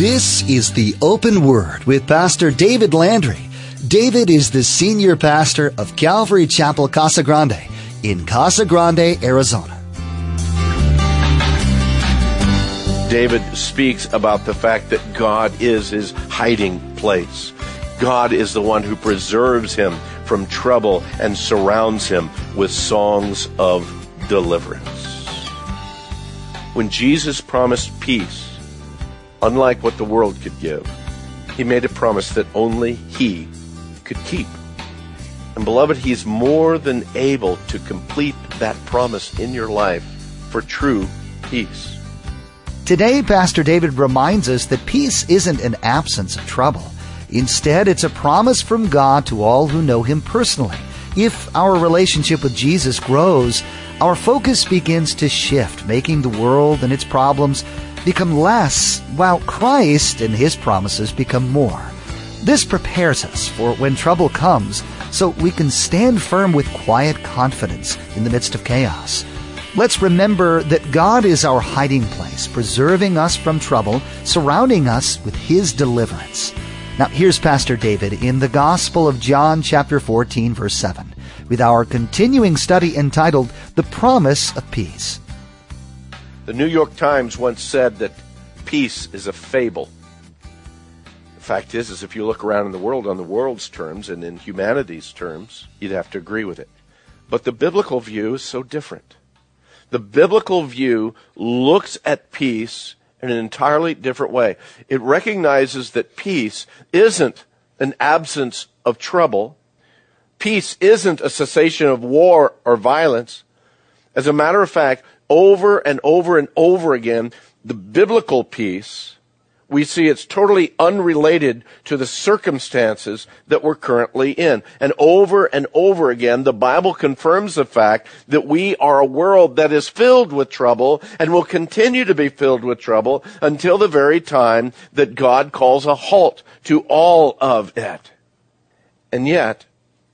This is the Open Word with Pastor David Landry. David is the senior pastor of Calvary Chapel Casa Grande in Casa Grande, Arizona. David speaks about the fact that God is his hiding place. God is the one who preserves him from trouble and surrounds him with songs of deliverance. When Jesus promised peace, unlike what the world could give, he made a promise that only he could keep. And beloved, he's more than able to complete that promise in your life for true peace. Today, Pastor David reminds us that peace isn't an absence of trouble. Instead, it's a promise from God to all who know Him personally. If our relationship with Jesus grows, our focus begins to shift, making the world and its problems become less, while Christ and His promises become more. This prepares us for when trouble comes so we can stand firm with quiet confidence in the midst of chaos. Let's remember that God is our hiding place, preserving us from trouble, surrounding us with His deliverance. Now, here's Pastor David in the Gospel of John, chapter 14, verse 7, with our continuing study entitled The Promise of Peace. The New York Times once said that peace is a fable. The fact is, is if you look around in the world on the world's terms and in humanity's terms, you'd have to agree with it. But the biblical view is so different. The biblical view looks at peace in an entirely different way. It recognizes that peace isn't an absence of trouble. Peace isn't a cessation of war or violence. As a matter of fact, over and over and over again, the biblical peace, we see it's totally unrelated to the circumstances that we're currently in. And over and over again, the Bible confirms the fact that we are a world that is filled with trouble and will continue to be filled with trouble until the very time that God calls a halt to all of it. And yet,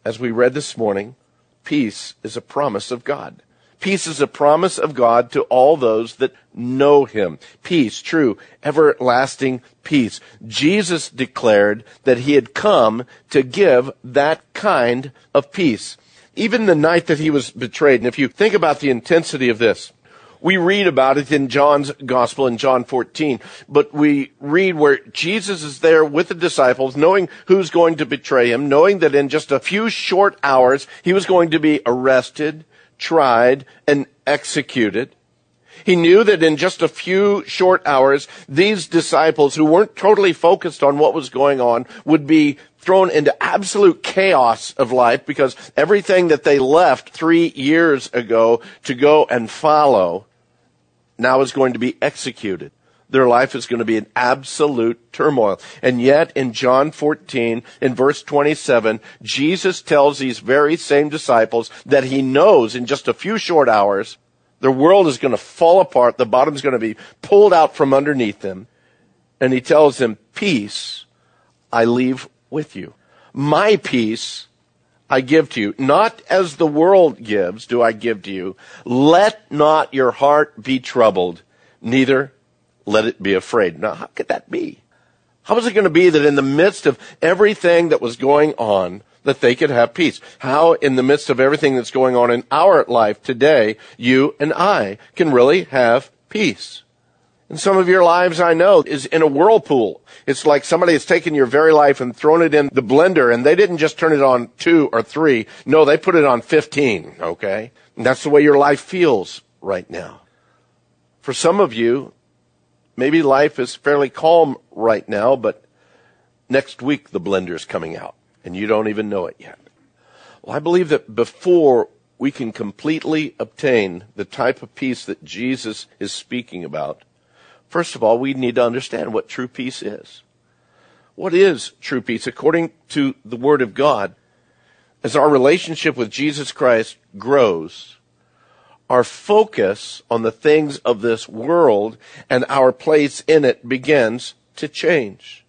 as we read this morning, peace is a promise of God. Peace is a promise of God to all those that know Him. Peace, true, everlasting peace. Jesus declared that He had come to give that kind of peace. Even the night that He was betrayed, and if you think about the intensity of this, we read about it in John's gospel in John 14, but we read where Jesus is there with the disciples, knowing who's going to betray him, knowing that in just a few short hours he was going to be arrested, tried, and executed. He knew that in just a few short hours, these disciples who weren't totally focused on what was going on would be thrown into absolute chaos of life because everything that they left three years ago to go and follow now is going to be executed. Their life is going to be in absolute turmoil. And yet in John 14, in verse 27, Jesus tells these very same disciples that he knows in just a few short hours, their world is going to fall apart. The bottom is going to be pulled out from underneath them. And he tells them, peace I leave with you. My peace I give to you. Not as the world gives do I give to you. Let not your heart be troubled, neither let it be afraid. Now, how could that be? How was it going to be that in the midst of everything that was going on, that they could have peace? How in the midst of everything that's going on in our life today, you and I can really have peace? And some of your lives I know is in a whirlpool. It's like somebody has taken your very life and thrown it in the blender and they didn't just turn it on two or three. No, they put it on 15, okay? And that's the way your life feels right now. For some of you, maybe life is fairly calm right now, but next week the blender's coming out and you don't even know it yet. Well, I believe that before we can completely obtain the type of peace that Jesus is speaking about, first of all, we need to understand what true peace is. What is true peace? According to the Word of God, as our relationship with Jesus Christ grows, our focus on the things of this world and our place in it begins to change.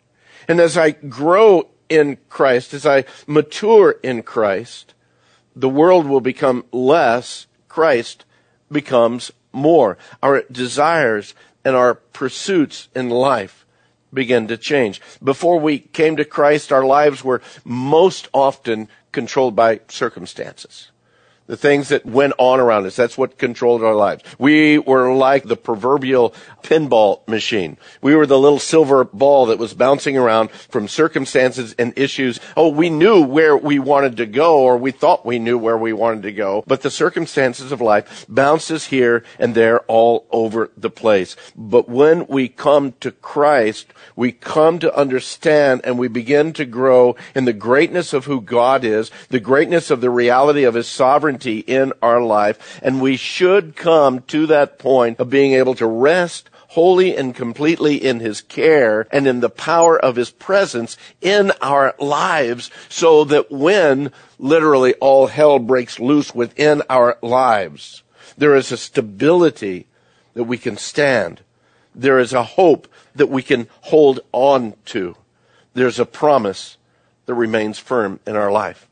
And as I grow in Christ, as I mature in Christ, the world will become less, Christ becomes more. Our desires and our pursuits in life begin to change. Before we came to Christ, our lives were most often controlled by circumstances the things that went on around us. That's what controlled our lives. We were like the proverbial pinball machine. We were the little silver ball that was bouncing around from circumstances and issues. Oh, we knew where we wanted to go or we thought we knew where we wanted to go, but the circumstances of life bounces here and there all over the place. But when we come to Christ, we come to understand and we begin to grow in the greatness of who God is, the greatness of the reality of His sovereignty in our life, and we should come to that point of being able to rest wholly and completely in His care and in the power of His presence in our lives so that when literally all hell breaks loose within our lives, there is a stability that we can stand. There is a hope that we can hold on to. There's a promise that remains firm in our life.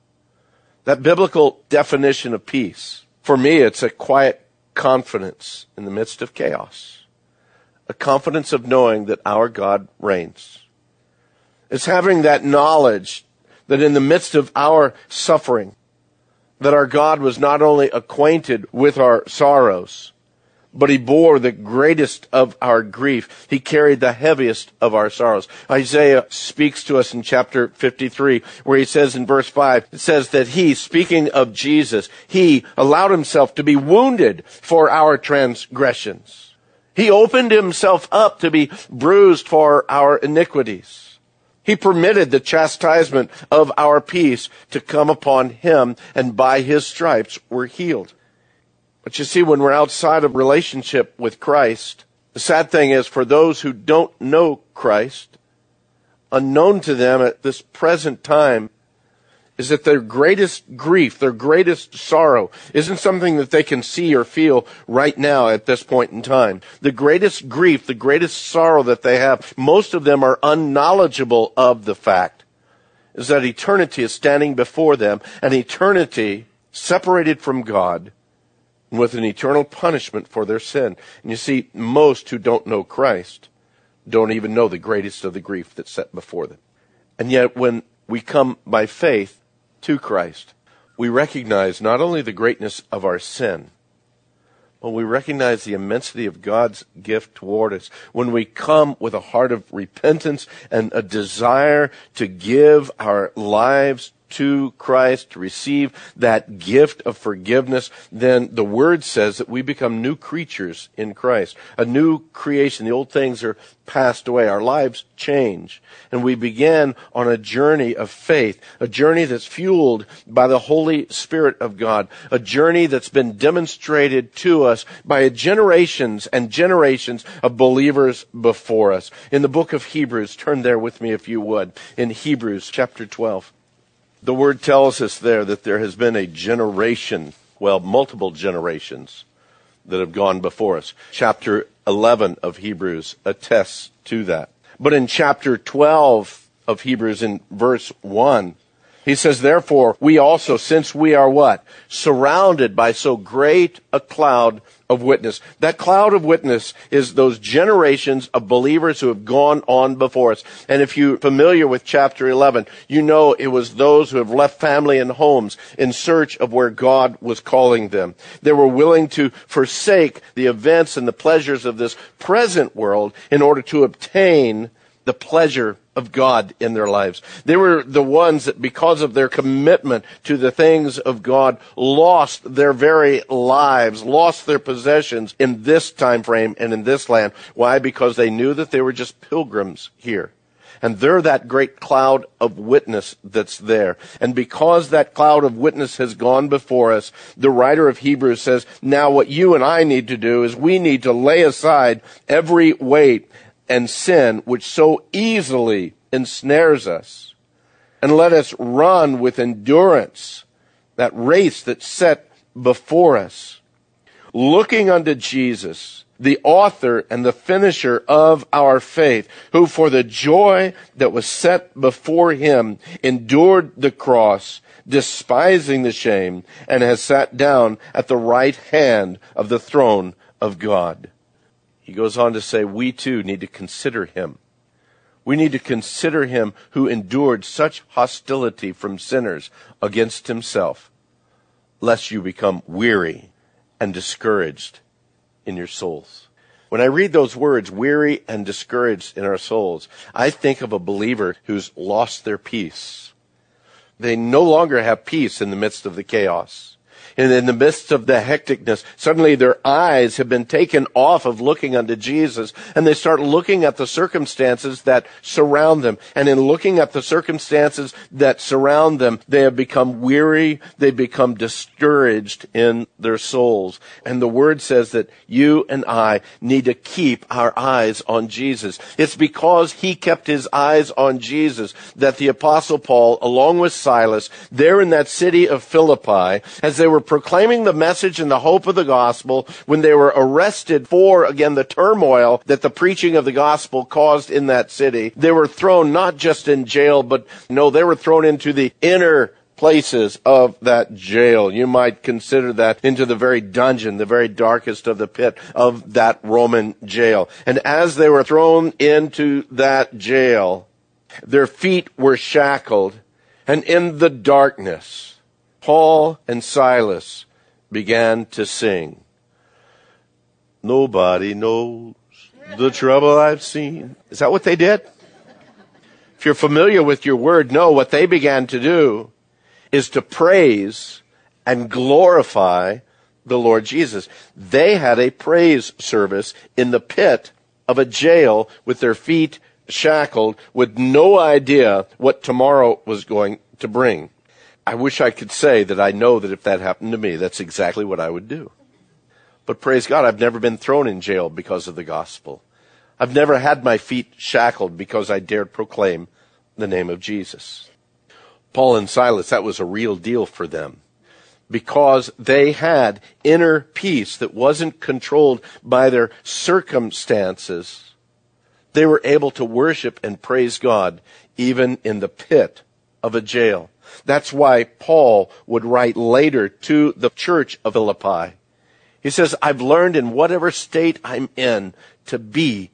That biblical definition of peace, for me, it's a quiet confidence in the midst of chaos. A confidence of knowing that our God reigns. It's having that knowledge that in the midst of our suffering, that our God was not only acquainted with our sorrows, but he bore the greatest of our grief. He carried the heaviest of our sorrows. Isaiah speaks to us in chapter 53 where he says in verse 5, it says that he, speaking of Jesus, he allowed himself to be wounded for our transgressions. He opened himself up to be bruised for our iniquities. He permitted the chastisement of our peace to come upon him, and by his stripes we're healed. But you see, when we're outside of relationship with Christ, the sad thing is for those who don't know Christ, unknown to them at this present time, is that their greatest grief, their greatest sorrow, isn't something that they can see or feel right now at this point in time. The greatest grief, the greatest sorrow that they have, most of them are unknowledgeable of the fact, is that eternity is standing before them, and eternity separated from God with an eternal punishment for their sin. And you see, most who don't know Christ don't even know the greatest of the grief that's set before them. And yet, when we come by faith to Christ, we recognize not only the greatness of our sin, but we recognize the immensity of God's gift toward us. When we come with a heart of repentance and a desire to give our lives to Christ, to receive that gift of forgiveness, then the Word says that we become new creatures in Christ. A new creation. The old things are passed away. Our lives change. And we begin on a journey of faith, a journey that's fueled by the Holy Spirit of God, a journey that's been demonstrated to us by generations and generations of believers before us. In the book of Hebrews, turn there with me if you would, in Hebrews chapter 12. The word tells us there that there has been a generation, well, multiple generations that have gone before us. Chapter 11 of Hebrews attests to that. But in chapter 12 of Hebrews in verse 1, he says, therefore, we also, since we are what? Surrounded by so great a cloud of witness. That cloud of witness is those generations of believers who have gone on before us. And if you're familiar with chapter 11, you know it was those who have left family and homes in search of where God was calling them. They were willing to forsake the events and the pleasures of this present world in order to obtain the pleasure of God in their lives. They were the ones that because of their commitment to the things of God lost their very lives, lost their possessions in this time frame and in this land. Why? Because they knew that they were just pilgrims here. And they're that great cloud of witness that's there. And because that cloud of witness has gone before us, the writer of Hebrews says, now what you and I need to do is we need to lay aside every weight and sin which so easily ensnares us. And let us run with endurance that race that's set before us. Looking unto Jesus, the author and the finisher of our faith, who for the joy that was set before him endured the cross, despising the shame, and has sat down at the right hand of the throne of God. He goes on to say, we too need to consider him. We need to consider him who endured such hostility from sinners against himself, lest you become weary and discouraged in your souls. When I read those words, weary and discouraged in our souls, I think of a believer who's lost their peace. They no longer have peace in the midst of the chaos and in the midst of the hecticness, suddenly their eyes have been taken off of looking unto Jesus and they start looking at the circumstances that surround them. And in looking at the circumstances that surround them, they have become weary. They become discouraged in their souls. And the word says that you and I need to keep our eyes on Jesus. It's because he kept his eyes on Jesus that the apostle Paul, along with Silas, there in that city of Philippi, as they were proclaiming the message and the hope of the gospel, when they were arrested for, again, the turmoil that the preaching of the gospel caused in that city, they were thrown not just in jail, but no, they were thrown into the inner places of that jail. You might consider that into the very dungeon, the very darkest of the pit of that Roman jail. And as they were thrown into that jail, their feet were shackled and in the darkness, Paul and Silas began to sing. Nobody knows the trouble I've seen. Is that what they did? If you're familiar with your word, know what they began to do is to praise and glorify the Lord Jesus. They had a praise service in the pit of a jail with their feet shackled with no idea what tomorrow was going to bring. I wish I could say that I know that if that happened to me, that's exactly what I would do. But praise God, I've never been thrown in jail because of the gospel. I've never had my feet shackled because I dared proclaim the name of Jesus. Paul and Silas, that was a real deal for them because they had inner peace that wasn't controlled by their circumstances. They were able to worship and praise God even in the pit of a jail. That's why Paul would write later to the church of Philippi. He says, I've learned in whatever state I'm in to be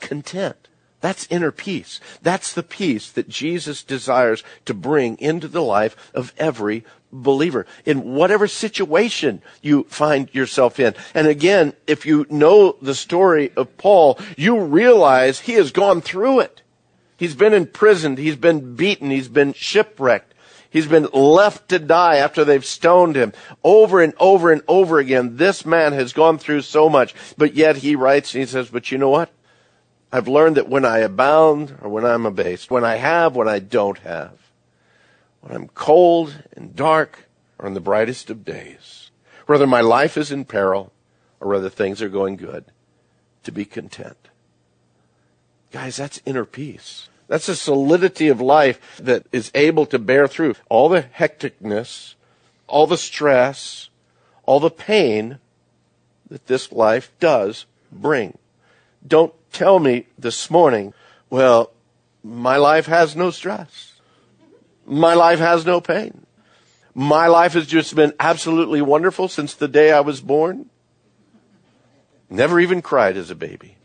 content. That's inner peace. That's the peace that Jesus desires to bring into the life of every believer in whatever situation you find yourself in. And again, if you know the story of Paul, you realize he has gone through it. He's been imprisoned. He's been beaten. He's been shipwrecked. He's been left to die after they've stoned him. Over and over and over again, this man has gone through so much, but yet he writes and he says, but you know what? I've learned that when I abound or when I'm abased, when I have, when I don't have, when I'm cold and dark or in the brightest of days, whether my life is in peril or whether things are going good, to be content. Guys, that's inner peace. That's a solidity of life that is able to bear through all the hecticness, all the stress, all the pain that this life does bring. Don't tell me this morning, well, my life has no stress. My life has no pain. My life has just been absolutely wonderful since the day I was born. Never even cried as a baby.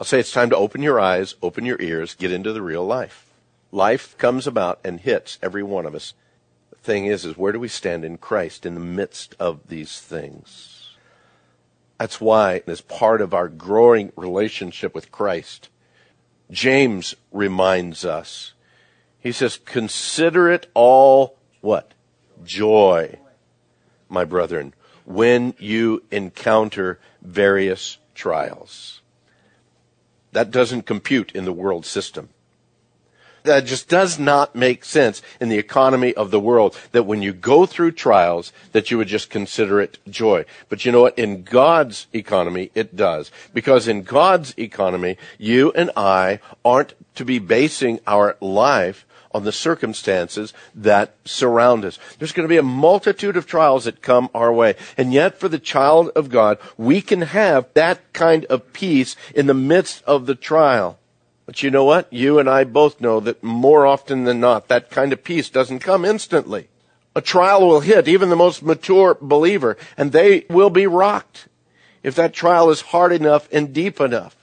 I'll say it's time to open your eyes, open your ears, get into the real life. Life comes about and hits every one of us. The thing is, is where do we stand in Christ in the midst of these things? That's why, as part of our growing relationship with Christ, James reminds us. He says, consider it all what? Joy, my brethren, when you encounter various trials. That doesn't compute in the world system. That just does not make sense in the economy of the world that when you go through trials that you would just consider it joy. But you know what? In God's economy, it does. Because in God's economy, you and I aren't to be basing our life on the circumstances that surround us. There's going to be a multitude of trials that come our way. And yet for the child of God, we can have that kind of peace in the midst of the trial. But you know what? You and I both know that more often than not, that kind of peace doesn't come instantly. A trial will hit even the most mature believer, and they will be rocked if that trial is hard enough and deep enough.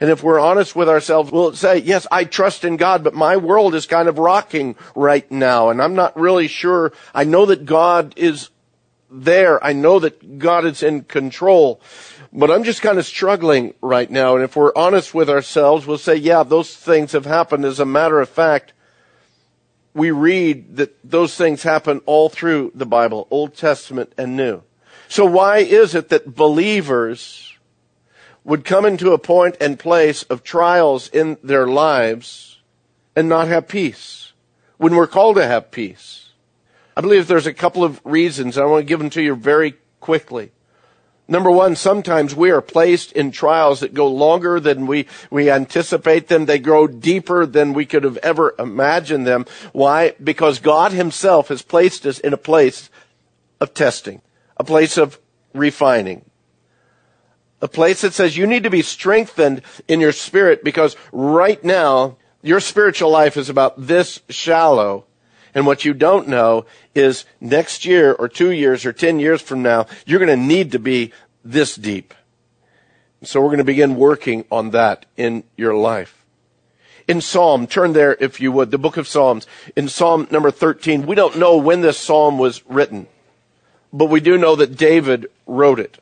And if we're honest with ourselves, we'll say, yes, I trust in God, but my world is kind of rocking right now. And I'm not really sure. I know that God is there. I know that God is in control, but I'm just kind of struggling right now. And if we're honest with ourselves, we'll say, yeah, those things have happened. As a matter of fact, we read that those things happen all through the Bible, Old Testament and New. So why is it that believers would come into a point and place of trials in their lives and not have peace when we're called to have peace. I believe there's a couple of reasons. I want to give them to you very quickly. Number one, sometimes we are placed in trials that go longer than we, we anticipate them. They grow deeper than we could have ever imagined them. Why? Because God himself has placed us in a place of testing, a place of refining a place that says you need to be strengthened in your spirit because right now your spiritual life is about this shallow. And what you don't know is next year or two years or 10 years from now, you're going to need to be this deep. So we're going to begin working on that in your life. In Psalm, turn there if you would, the book of Psalms. In Psalm number 13, we don't know when this Psalm was written, but we do know that David wrote it.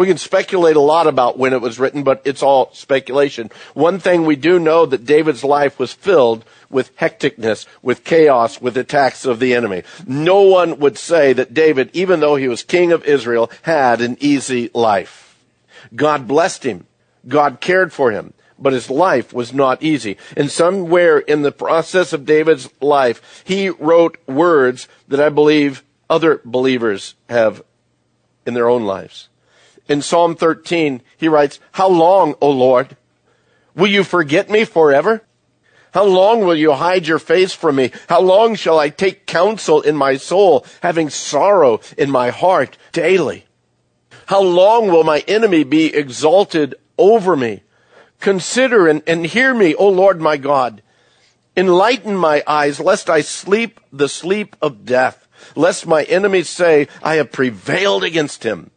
We can speculate a lot about when it was written, but it's all speculation. One thing we do know that David's life was filled with hecticness, with chaos, with attacks of the enemy. No one would say that David, even though he was king of Israel, had an easy life. God blessed him. God cared for him. But his life was not easy. And somewhere in the process of David's life, he wrote words that I believe other believers have in their own lives. In Psalm 13, he writes, How long, O Lord? Will you forget me forever? How long will you hide your face from me? How long shall I take counsel in my soul, having sorrow in my heart daily? How long will my enemy be exalted over me? Consider and, and hear me, O Lord my God. Enlighten my eyes, lest I sleep the sleep of death, lest my enemies say, I have prevailed against him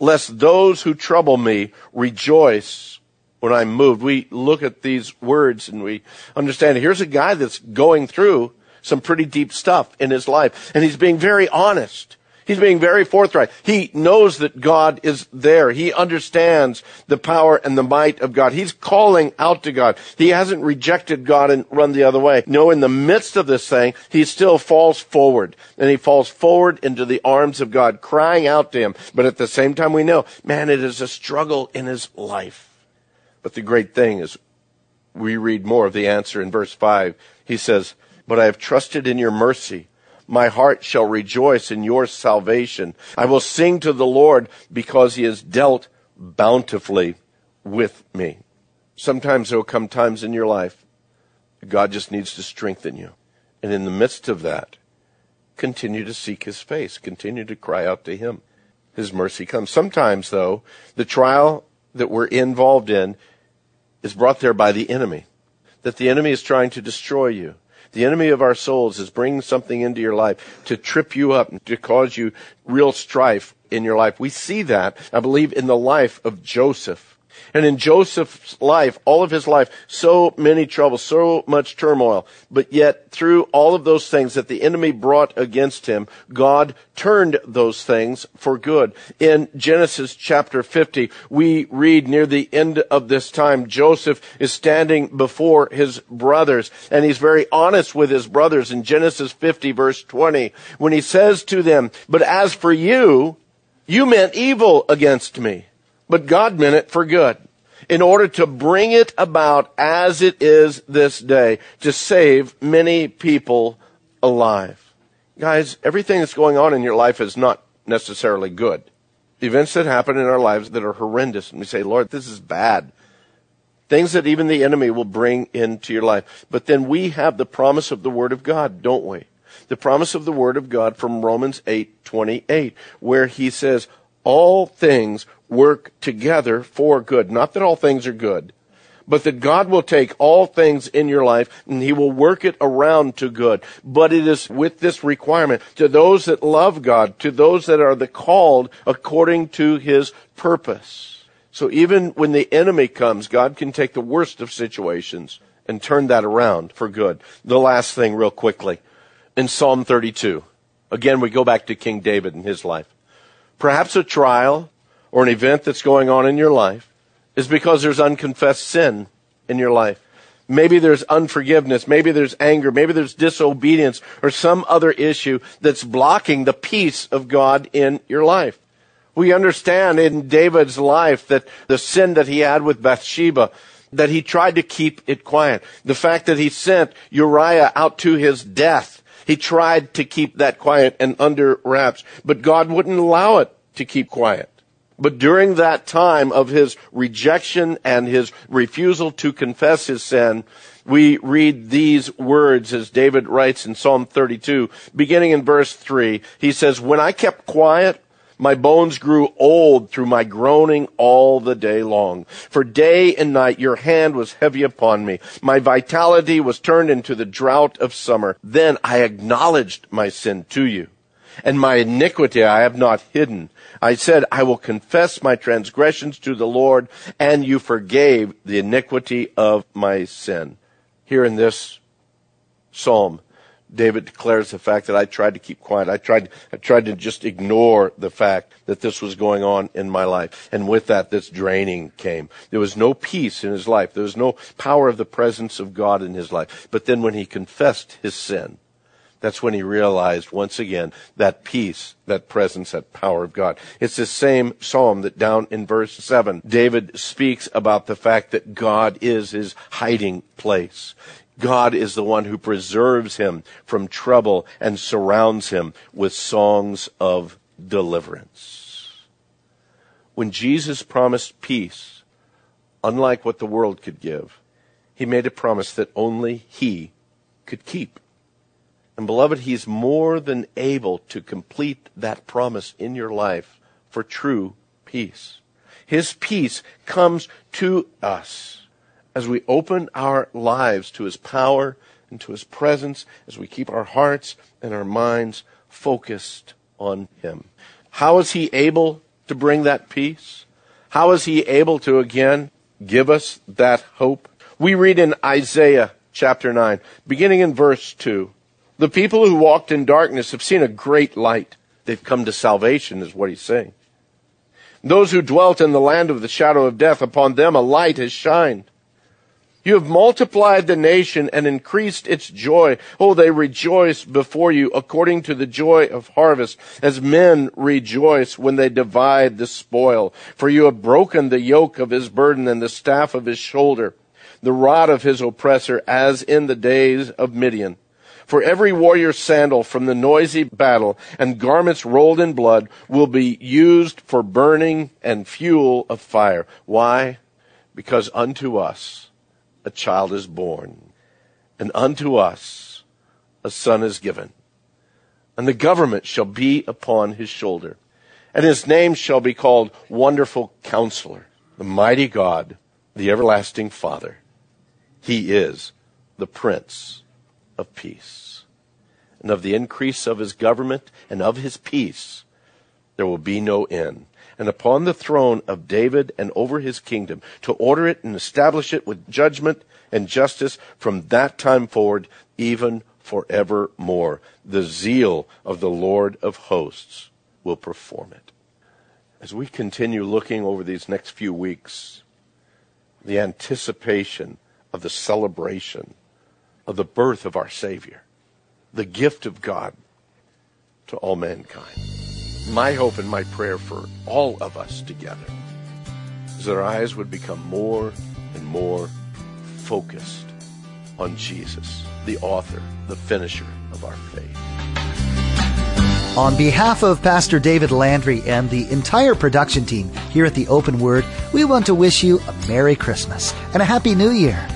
lest those who trouble me rejoice when I'm moved. We look at these words and we understand here's a guy that's going through some pretty deep stuff in his life and he's being very honest. He's being very forthright. He knows that God is there. He understands the power and the might of God. He's calling out to God. He hasn't rejected God and run the other way. No, in the midst of this thing, he still falls forward and he falls forward into the arms of God, crying out to him. But at the same time, we know, man, it is a struggle in his life. But the great thing is we read more of the answer in verse five. He says, but I have trusted in your mercy. My heart shall rejoice in your salvation. I will sing to the Lord because he has dealt bountifully with me. Sometimes there will come times in your life God just needs to strengthen you. And in the midst of that, continue to seek his face, continue to cry out to him. His mercy comes. Sometimes, though, the trial that we're involved in is brought there by the enemy. That the enemy is trying to destroy you. The enemy of our souls is bringing something into your life to trip you up, and to cause you real strife in your life. We see that, I believe, in the life of Joseph. And in Joseph's life, all of his life, so many troubles, so much turmoil. But yet, through all of those things that the enemy brought against him, God turned those things for good. In Genesis chapter 50, we read near the end of this time, Joseph is standing before his brothers, and he's very honest with his brothers in Genesis 50 verse 20, when he says to them, But as for you, you meant evil against me but God meant it for good in order to bring it about as it is this day to save many people alive. Guys, everything that's going on in your life is not necessarily good. Events that happen in our lives that are horrendous, and we say, Lord, this is bad. Things that even the enemy will bring into your life. But then we have the promise of the Word of God, don't we? The promise of the Word of God from Romans 8, 28, where he says, all things work together for good. Not that all things are good, but that God will take all things in your life and He will work it around to good. But it is with this requirement to those that love God, to those that are the called according to His purpose. So even when the enemy comes, God can take the worst of situations and turn that around for good. The last thing real quickly. In Psalm 32, again, we go back to King David and his life. Perhaps a trial or an event that's going on in your life is because there's unconfessed sin in your life. Maybe there's unforgiveness. Maybe there's anger. Maybe there's disobedience or some other issue that's blocking the peace of God in your life. We understand in David's life that the sin that he had with Bathsheba, that he tried to keep it quiet. The fact that he sent Uriah out to his death, he tried to keep that quiet and under wraps, but God wouldn't allow it to keep quiet. But during that time of his rejection and his refusal to confess his sin, we read these words as David writes in Psalm 32, beginning in verse 3. He says, When I kept quiet, my bones grew old through my groaning all the day long. For day and night your hand was heavy upon me. My vitality was turned into the drought of summer. Then I acknowledged my sin to you and my iniquity I have not hidden. I said, I will confess my transgressions to the Lord, and you forgave the iniquity of my sin. Here in this psalm, David declares the fact that I tried to keep quiet. I tried, I tried to just ignore the fact that this was going on in my life. And with that, this draining came. There was no peace in his life. There was no power of the presence of God in his life. But then when he confessed his sin, that's when he realized once again that peace, that presence, that power of God. It's the same psalm that down in verse 7, David speaks about the fact that God is his hiding place. God is the one who preserves him from trouble and surrounds him with songs of deliverance. When Jesus promised peace, unlike what the world could give, he made a promise that only he could keep. And beloved, He's more than able to complete that promise in your life for true peace. His peace comes to us as we open our lives to His power and to His presence, as we keep our hearts and our minds focused on Him. How is He able to bring that peace? How is He able to again give us that hope? We read in Isaiah chapter 9, beginning in verse 2. The people who walked in darkness have seen a great light. They've come to salvation, is what he's saying. Those who dwelt in the land of the shadow of death, upon them a light has shined. You have multiplied the nation and increased its joy. Oh, they rejoice before you according to the joy of harvest, as men rejoice when they divide the spoil. For you have broken the yoke of his burden and the staff of his shoulder, the rod of his oppressor, as in the days of Midian. For every warrior's sandal from the noisy battle and garments rolled in blood will be used for burning and fuel of fire. Why? Because unto us a child is born, and unto us a son is given. And the government shall be upon his shoulder. And his name shall be called Wonderful Counselor, the Mighty God, the Everlasting Father. He is the Prince of peace. And of the increase of his government and of his peace, there will be no end. And upon the throne of David and over his kingdom, to order it and establish it with judgment and justice from that time forward, even forevermore. The zeal of the Lord of hosts will perform it. As we continue looking over these next few weeks, the anticipation of the celebration of the birth of our Savior, the gift of God to all mankind. My hope and my prayer for all of us together is that our eyes would become more and more focused on Jesus, the author, the finisher of our faith. On behalf of Pastor David Landry and the entire production team here at the Open Word, we want to wish you a Merry Christmas and a Happy New Year.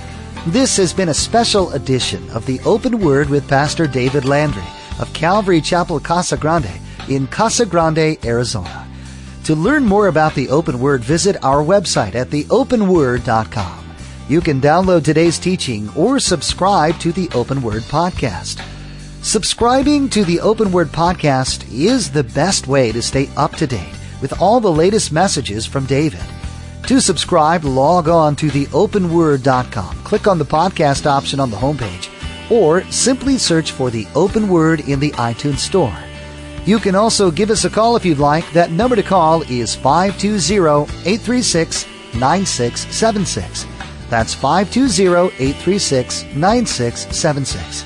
This has been a special edition of the Open Word with Pastor David Landry of Calvary Chapel Casa Grande in Casa Grande, Arizona. To learn more about the Open Word, visit our website at theopenword.com. You can download today's teaching or subscribe to the Open Word podcast. Subscribing to the Open Word podcast is the best way to stay up to date with all the latest messages from David. To subscribe, log on to theopenword.com. Click on the podcast option on the homepage, or simply search for the Open Word in the iTunes Store. You can also give us a call if you'd like. That number to call is 520-836-9676. That's 520-836-9676.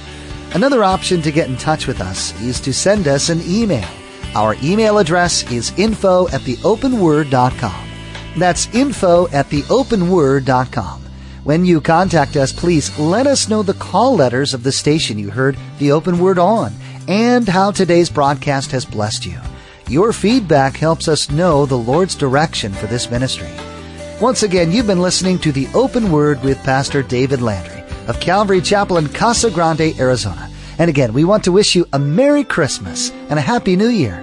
Another option to get in touch with us is to send us an email. Our email address is info at theopenword.com. That's info at theopenword.com. When you contact us, please let us know the call letters of the station you heard the open word on and how today's broadcast has blessed you. Your feedback helps us know the Lord's direction for this ministry. Once again, you've been listening to the Open Word with Pastor David Landry of Calvary Chapel in Casa Grande, Arizona. And again, we want to wish you a Merry Christmas and a Happy New Year.